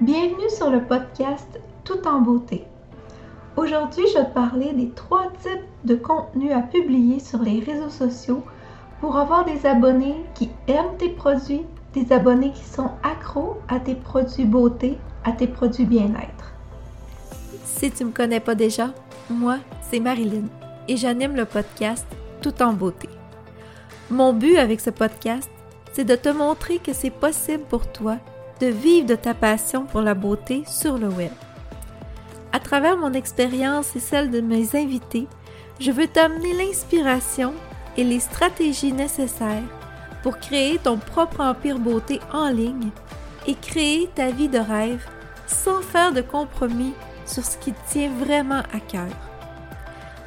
Bienvenue sur le podcast Tout en beauté. Aujourd'hui, je vais te parler des trois types de contenus à publier sur les réseaux sociaux pour avoir des abonnés qui aiment tes produits, des abonnés qui sont accros à tes produits beauté, à tes produits bien-être. Si tu me connais pas déjà, moi, c'est Marilyn et j'anime le podcast Tout en beauté. Mon but avec ce podcast, c'est de te montrer que c'est possible pour toi de vivre de ta passion pour la beauté sur le web. À travers mon expérience et celle de mes invités, je veux t'amener l'inspiration et les stratégies nécessaires pour créer ton propre empire beauté en ligne et créer ta vie de rêve sans faire de compromis sur ce qui tient vraiment à cœur.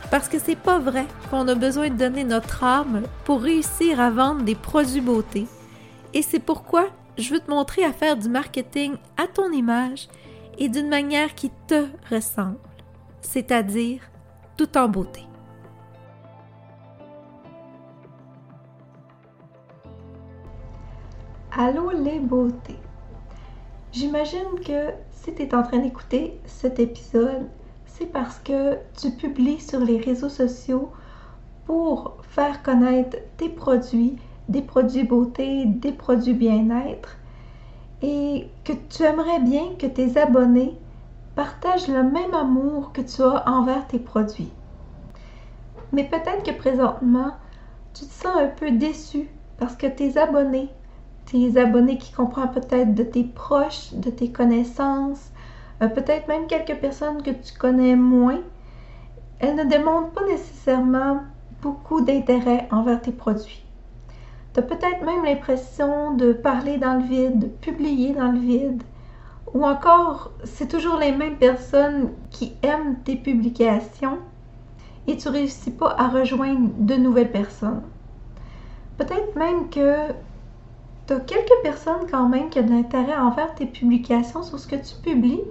Parce que c'est pas vrai qu'on a besoin de donner notre âme pour réussir à vendre des produits beauté. Et c'est pourquoi je veux te montrer à faire du marketing à ton image et d'une manière qui te ressemble, c'est-à-dire tout en beauté. Allô les beautés! J'imagine que si tu es en train d'écouter cet épisode, c'est parce que tu publies sur les réseaux sociaux pour faire connaître tes produits des produits beauté, des produits bien-être et que tu aimerais bien que tes abonnés partagent le même amour que tu as envers tes produits. Mais peut-être que présentement, tu te sens un peu déçu parce que tes abonnés, tes abonnés qui comprennent peut-être de tes proches, de tes connaissances, euh, peut-être même quelques personnes que tu connais moins, elles ne démontrent pas nécessairement beaucoup d'intérêt envers tes produits. Tu as peut-être même l'impression de parler dans le vide, de publier dans le vide. Ou encore, c'est toujours les mêmes personnes qui aiment tes publications et tu réussis pas à rejoindre de nouvelles personnes. Peut-être même que tu as quelques personnes quand même qui ont de l'intérêt envers tes publications sur ce que tu publies,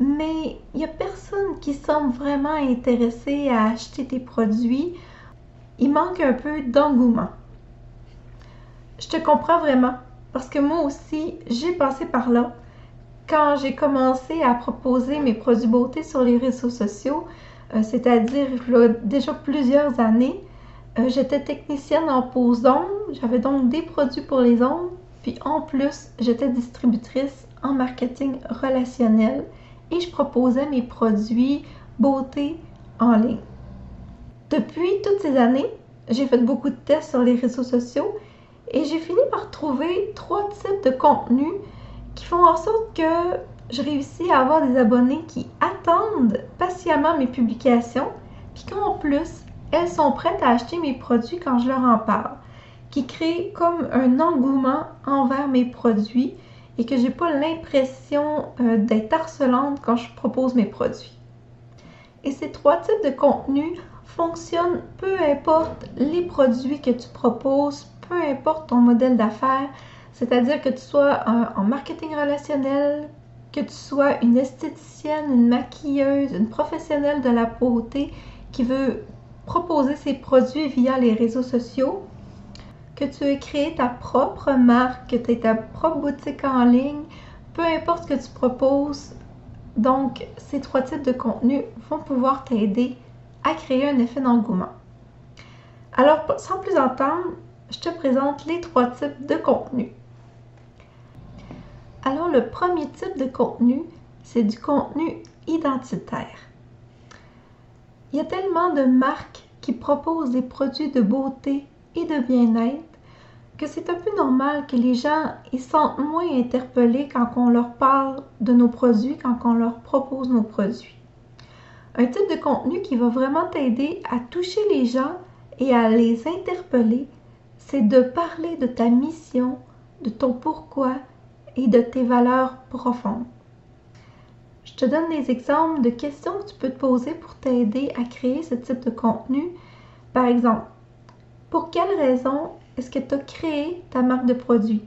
mais il n'y a personne qui semble vraiment intéressé à acheter tes produits. Il manque un peu d'engouement. Je te comprends vraiment parce que moi aussi, j'ai passé par là. Quand j'ai commencé à proposer mes produits beauté sur les réseaux sociaux, euh, c'est-à-dire déjà plusieurs années, euh, j'étais technicienne en pose d'ongles, j'avais donc des produits pour les ongles, puis en plus, j'étais distributrice en marketing relationnel et je proposais mes produits beauté en ligne. Depuis toutes ces années, j'ai fait beaucoup de tests sur les réseaux sociaux et j'ai fini par trouver trois types de contenus qui font en sorte que je réussis à avoir des abonnés qui attendent patiemment mes publications, puis qu'en plus, elles sont prêtes à acheter mes produits quand je leur en parle, qui créent comme un engouement envers mes produits et que j'ai pas l'impression euh, d'être harcelante quand je propose mes produits. Et ces trois types de contenus fonctionnent peu importe les produits que tu proposes, peu importe ton modèle d'affaires, c'est-à-dire que tu sois en marketing relationnel, que tu sois une esthéticienne, une maquilleuse, une professionnelle de la beauté qui veut proposer ses produits via les réseaux sociaux, que tu aies créé ta propre marque, que tu aies ta propre boutique en ligne, peu importe ce que tu proposes. Donc, ces trois types de contenus vont pouvoir t'aider à créer un effet d'engouement. Alors, sans plus attendre, je te présente les trois types de contenu. Alors, le premier type de contenu, c'est du contenu identitaire. Il y a tellement de marques qui proposent des produits de beauté et de bien-être que c'est un peu normal que les gens y sentent moins interpellés quand on leur parle de nos produits, quand on leur propose nos produits. Un type de contenu qui va vraiment t'aider à toucher les gens et à les interpeller c'est de parler de ta mission, de ton pourquoi et de tes valeurs profondes. Je te donne des exemples de questions que tu peux te poser pour t'aider à créer ce type de contenu. Par exemple, pour quelle raison est-ce que tu as créé ta marque de produit?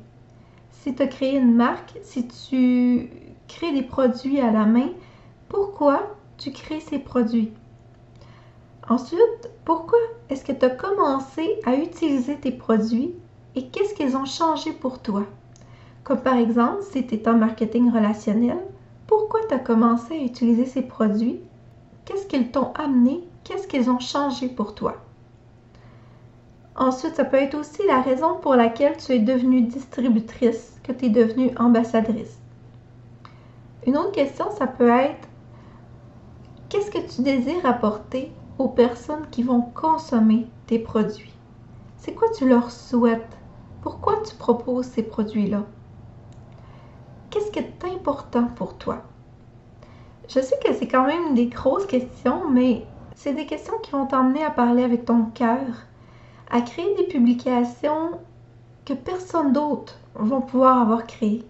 Si tu as créé une marque, si tu crées des produits à la main, pourquoi tu crées ces produits? Ensuite, pourquoi est-ce que tu as commencé à utiliser tes produits et qu'est-ce qu'ils ont changé pour toi? Comme par exemple, si tu es en marketing relationnel, pourquoi tu as commencé à utiliser ces produits, qu'est-ce qu'ils t'ont amené, qu'est-ce qu'ils ont changé pour toi? Ensuite, ça peut être aussi la raison pour laquelle tu es devenue distributrice, que tu es devenue ambassadrice. Une autre question, ça peut être qu'est-ce que tu désires apporter aux personnes qui vont consommer tes produits? C'est quoi tu leur souhaites? Pourquoi tu proposes ces produits-là? Qu'est-ce qui est important pour toi? Je sais que c'est quand même des grosses questions, mais c'est des questions qui vont t'emmener à parler avec ton cœur, à créer des publications que personne d'autre va pouvoir avoir créées.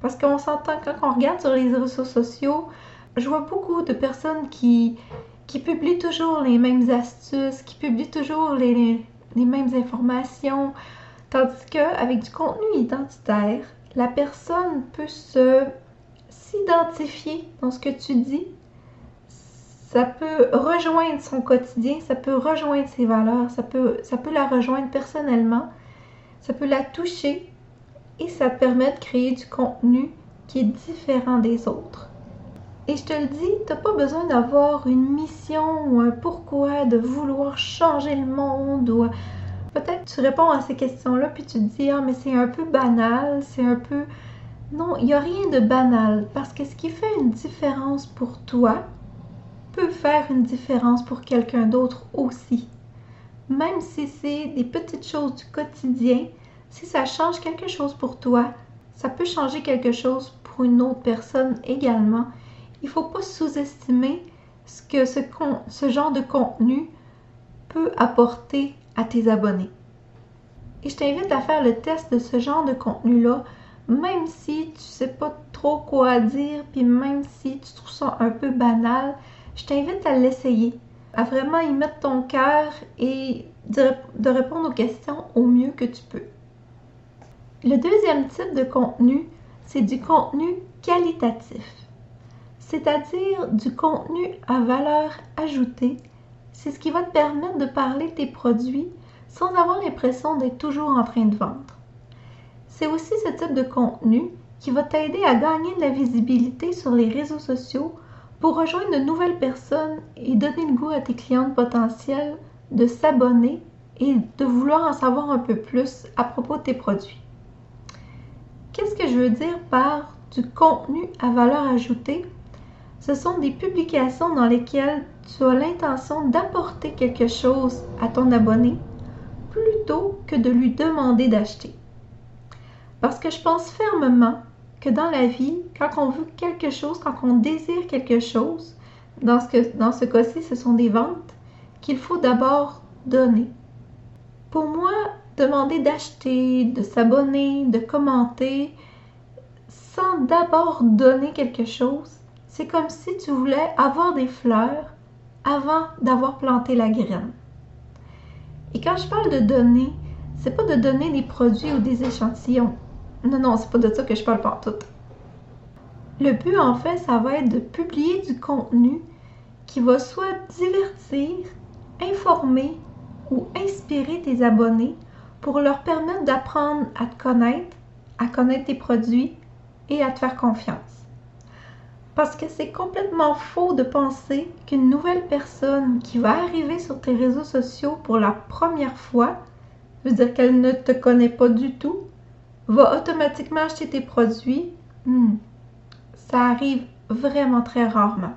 Parce qu'on s'entend, quand on regarde sur les réseaux sociaux, je vois beaucoup de personnes qui, qui publient toujours les mêmes astuces, qui publient toujours les, mêmes informations, tandis qu'avec du contenu identitaire, la personne peut se s'identifier dans ce que tu dis. Ça peut rejoindre son quotidien, ça peut rejoindre ses valeurs, ça peut, ça peut la rejoindre personnellement, ça peut la toucher et ça permet de créer du contenu qui est différent des autres. Et je te le dis, tu n'as pas besoin d'avoir une mission ou un pourquoi, de vouloir changer le monde ou peut-être tu réponds à ces questions-là puis tu te dis ah mais c'est un peu banal, c'est un peu non, il n'y a rien de banal parce que ce qui fait une différence pour toi peut faire une différence pour quelqu'un d'autre aussi. Même si c'est des petites choses du quotidien, si ça change quelque chose pour toi, ça peut changer quelque chose pour une autre personne également. Il ne faut pas sous-estimer ce que ce, genre de contenu peut apporter à tes abonnés. Et je t'invite à faire le test de ce genre de contenu-là, même si tu sais pas trop quoi dire, puis même si tu trouves ça un peu banal, je t'invite à l'essayer, à vraiment y mettre ton cœur et de répondre aux questions au mieux que tu peux. Le deuxième type de contenu, c'est du contenu qualitatif, c'est-à-dire du contenu à valeur ajoutée. C'est ce qui va te permettre de parler de tes produits sans avoir l'impression d'être toujours en train de vendre. C'est aussi ce type de contenu qui va t'aider à gagner de la visibilité sur les réseaux sociaux pour rejoindre de nouvelles personnes et donner le goût à tes clientes potentielles de s'abonner et de vouloir en savoir un peu plus à propos de tes produits. Qu'est-ce que je veux dire par du contenu à valeur ajoutée? Ce sont des publications dans lesquelles tu as l'intention d'apporter quelque chose à ton abonné plutôt que de lui demander d'acheter. Parce que je pense fermement que dans la vie, quand on veut quelque chose, quand on désire quelque chose, dans ce, dans ce cas-ci, ce sont des ventes, qu'il faut d'abord donner. Pour moi, demander d'acheter, de s'abonner, de commenter, sans d'abord donner quelque chose, c'est comme si tu voulais avoir des fleurs avant d'avoir planté la graine. Et quand je parle de donner, c'est pas de donner des produits ou des échantillons. Non, non, c'est pas de ça que je parle pas tout. Le but, en fait, ça va être de publier du contenu qui va soit divertir, informer ou inspirer tes abonnés pour leur permettre d'apprendre à te connaître, à connaître tes produits et à te faire confiance. Parce que c'est complètement faux de penser qu'une nouvelle personne qui va arriver sur tes réseaux sociaux pour la première fois, veut dire qu'elle ne te connaît pas du tout, va automatiquement acheter tes produits. Hmm, ça arrive vraiment très rarement.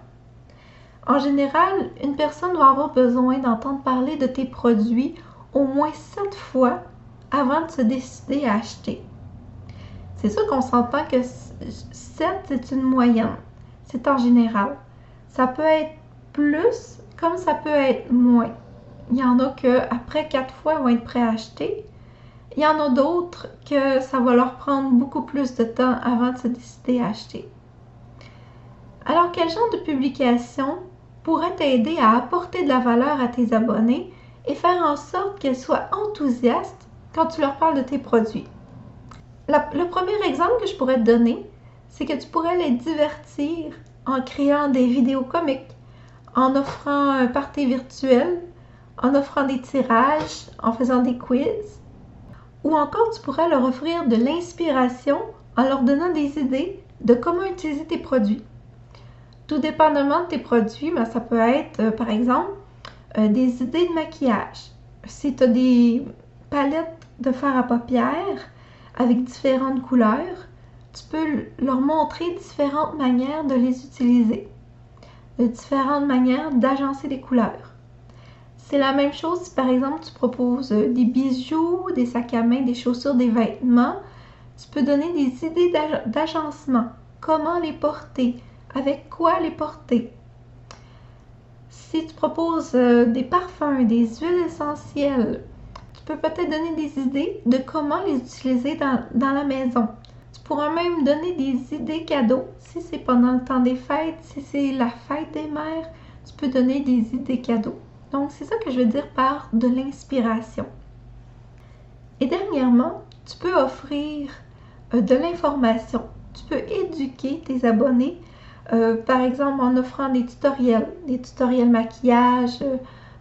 En général, une personne va avoir besoin d'entendre parler de tes produits au moins sept fois avant de se décider à acheter. C'est sûr qu'on s'entend que 7, c'est une moyenne. C'est en général. Ça peut être plus comme ça peut être moins. Il y en a que après quatre fois vont être prêts à acheter. Il y en a d'autres que ça va leur prendre beaucoup plus de temps avant de se décider à acheter. Alors, quel genre de publication pourrait t'aider à apporter de la valeur à tes abonnés et faire en sorte qu'elles soient enthousiastes quand tu leur parles de tes produits? le premier exemple que je pourrais te donner, c'est que tu pourrais les divertir en créant des vidéos comiques, en offrant un party virtuel, en offrant des tirages, en faisant des quiz. Ou encore, tu pourrais leur offrir de l'inspiration en leur donnant des idées de comment utiliser tes produits. Tout dépendamment de tes produits, ben, ça peut être, euh, par exemple, euh, des idées de maquillage. Si tu as des palettes de fer à paupières avec différentes couleurs, tu peux leur montrer différentes manières de les utiliser, différentes manières d'agencer les couleurs. C'est la même chose si par exemple tu proposes des bijoux, des sacs à main, des chaussures, des vêtements. Tu peux donner des idées d'agencement, comment les porter, avec quoi les porter? Si tu proposes euh, des parfums, des huiles essentielles, tu peux peut-être donner des idées de comment les utiliser dans, la maison. Tu pourras même donner des idées cadeaux si c'est pendant le temps des fêtes, si c'est la fête des mères, tu peux donner des idées cadeaux. Donc, c'est ça que je veux dire par de l'inspiration. Et dernièrement, tu peux offrir euh, de l'information. Tu peux éduquer tes abonnés, euh, par exemple en offrant des tutoriels, des tutoriels maquillage. Euh,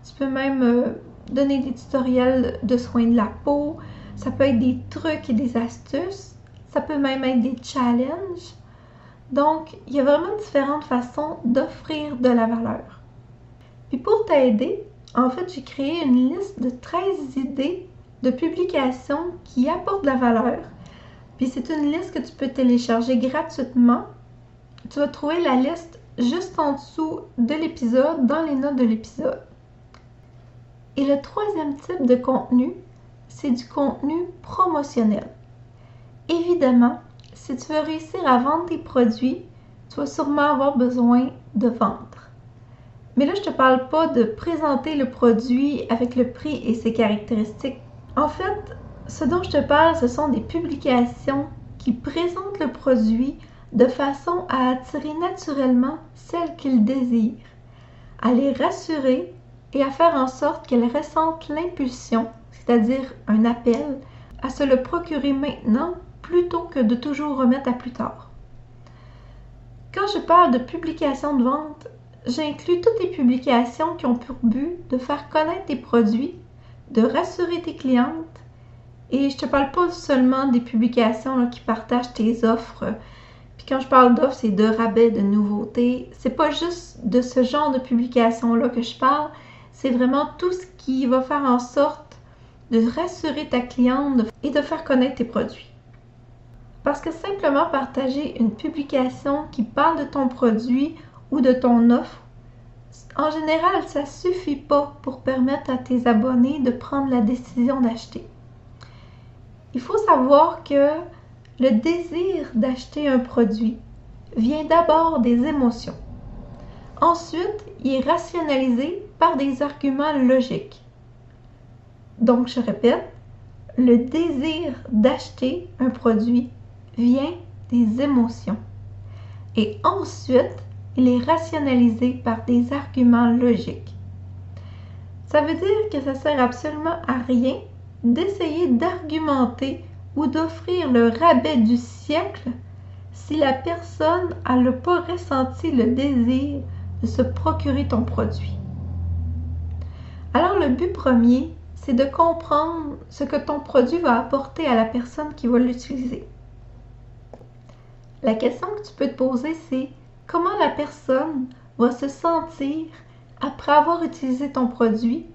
tu peux même donner des tutoriels de soins de la peau. Ça peut être des trucs et des astuces. Ça peut même être des challenges. Donc, il y a vraiment différentes façons d'offrir de la valeur. Puis pour t'aider, en fait, j'ai créé une liste de 13 idées de publications qui apportent de la valeur. Puis c'est une liste que tu peux télécharger gratuitement. Tu vas trouver la liste juste en dessous de l'épisode, dans les notes de l'épisode. Et le troisième type de contenu, c'est du contenu promotionnel. Évidemment, si tu veux réussir à vendre tes produits, tu vas sûrement avoir besoin de vendre. Mais là, je ne te parle pas de présenter le produit avec le prix et ses caractéristiques. En fait, ce dont je te parle, ce sont des publications qui présentent le produit de façon à attirer naturellement celles qu'ils désirent, à les rassurer et à faire en sorte qu'elles ressentent l'impulsion, c'est-à-dire un appel, à se le procurer maintenant plutôt que de toujours remettre à plus tard. Quand je parle de publication de vente, J'inclus toutes les publications qui ont pour but de faire connaître tes produits, de rassurer tes clientes. Et je te parle pas seulement des publications qui partagent tes offres. Puis quand je parle d'offres, c'est de rabais, de nouveautés. C'est pas juste de ce genre de publications-là que je parle. C'est vraiment tout ce qui va faire en sorte de rassurer ta cliente et de faire connaître tes produits. Parce que simplement partager une publication qui parle de ton produit ou de ton offre, en général, ça suffit pas pour permettre à tes abonnés de prendre la décision d'acheter. Il faut savoir que le désir d'acheter un produit vient d'abord des émotions. Ensuite, il est rationalisé par des arguments logiques. Donc, je répète, le désir d'acheter un produit vient des émotions. Et ensuite, il est rationalisé par des arguments logiques. Ça veut dire que ça sert absolument à rien d'essayer d'argumenter ou d'offrir le rabais du siècle si la personne n'a pas ressenti le désir de se procurer ton produit. Alors le but premier, c'est de comprendre ce que ton produit va apporter à la personne qui va l'utiliser. La question que tu peux te poser, c'est comment la personne va se sentir après avoir utilisé ton produit,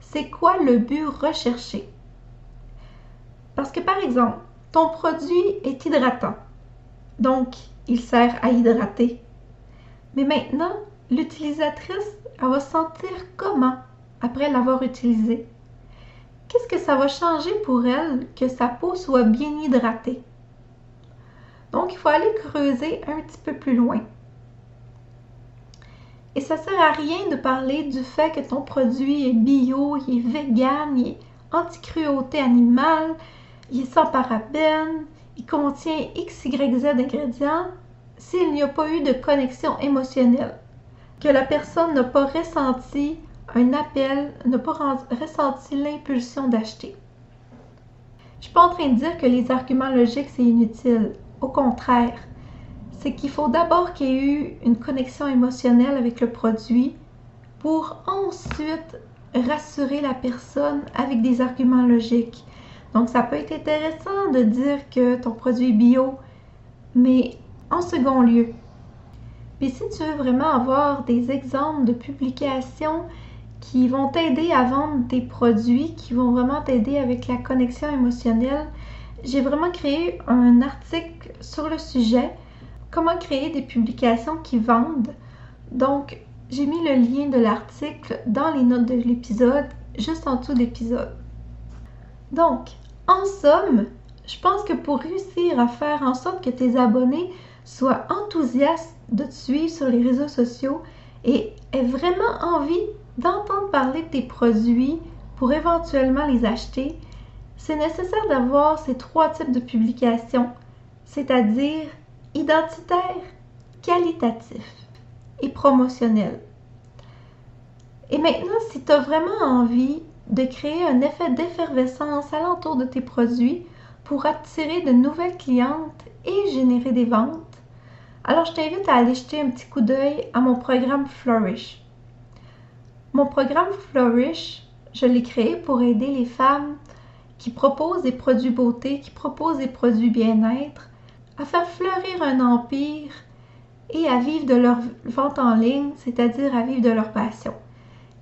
c'est quoi le but recherché? Parce que par exemple, ton produit est hydratant, donc il sert à hydrater. Mais maintenant, l'utilisatrice, elle va sentir comment après l'avoir utilisé? Qu'est-ce que ça va changer pour elle que sa peau soit bien hydratée? Donc, il faut aller creuser un petit peu plus loin. Et ça sert à rien de parler du fait que ton produit est bio, il est vegan, il est anti-cruauté animale, il est sans parabènes, il contient X, Y, Z ingrédients s'il n'y a pas eu de connexion émotionnelle, que la personne n'a pas ressenti un appel, n'a pas ressenti l'impulsion d'acheter. Je ne suis pas en train de dire que les arguments logiques, c'est inutile. Au contraire, c'est qu'il faut d'abord qu'il y ait eu une connexion émotionnelle avec le produit pour ensuite rassurer la personne avec des arguments logiques. Donc, ça peut être intéressant de dire que ton produit est bio, mais en second lieu. Puis si tu veux vraiment avoir des exemples de publications qui vont t'aider à vendre tes produits, qui vont vraiment t'aider avec la connexion émotionnelle, j'ai vraiment créé un article sur le sujet, comment créer des publications qui vendent. Donc, j'ai mis le lien de l'article dans les notes de l'épisode, juste en dessous de l'épisode. Donc, en somme, je pense que pour réussir à faire en sorte que tes abonnés soient enthousiastes de te suivre sur les réseaux sociaux et aient vraiment envie d'entendre parler de tes produits pour éventuellement les acheter, c'est nécessaire d'avoir ces trois types de publications, c'est-à-dire identitaire, qualitatif et promotionnel. Et maintenant, si tu as vraiment envie de créer un effet d'effervescence alentour de tes produits pour attirer de nouvelles clientes et générer des ventes, alors je t'invite à aller jeter un petit coup d'œil à mon programme Flourish. Mon programme Flourish, je l'ai créé pour aider les femmes qui proposent des produits beauté, qui proposent des produits bien-être, à faire fleurir un empire et à vivre de leur vente en ligne, c'est-à-dire à vivre de leur passion.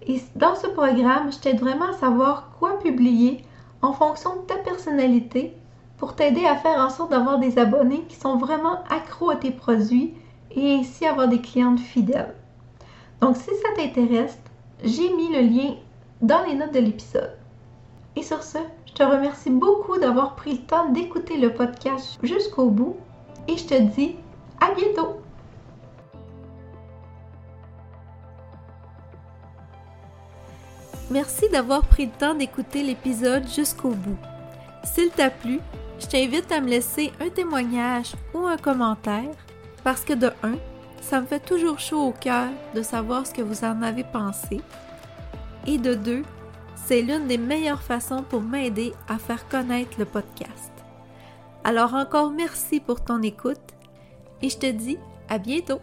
Et dans ce programme, je t'aide vraiment à savoir quoi publier en fonction de ta personnalité pour t'aider à faire en sorte d'avoir des abonnés qui sont vraiment accros à tes produits et ainsi avoir des clientes fidèles. Donc si ça t'intéresse, j'ai mis le lien dans les notes de l'épisode. Et sur ce, je te remercie beaucoup d'avoir pris le temps d'écouter le podcast jusqu'au bout et je te dis à bientôt! Merci d'avoir pris le temps d'écouter l'épisode jusqu'au bout. S'il t'a plu, je t'invite à me laisser un témoignage ou un commentaire parce que de un, ça me fait toujours chaud au cœur de savoir ce que vous en avez pensé. Et de deux, c'est l'une des meilleures façons pour m'aider à faire connaître le podcast. Alors encore merci pour ton écoute et je te dis à bientôt.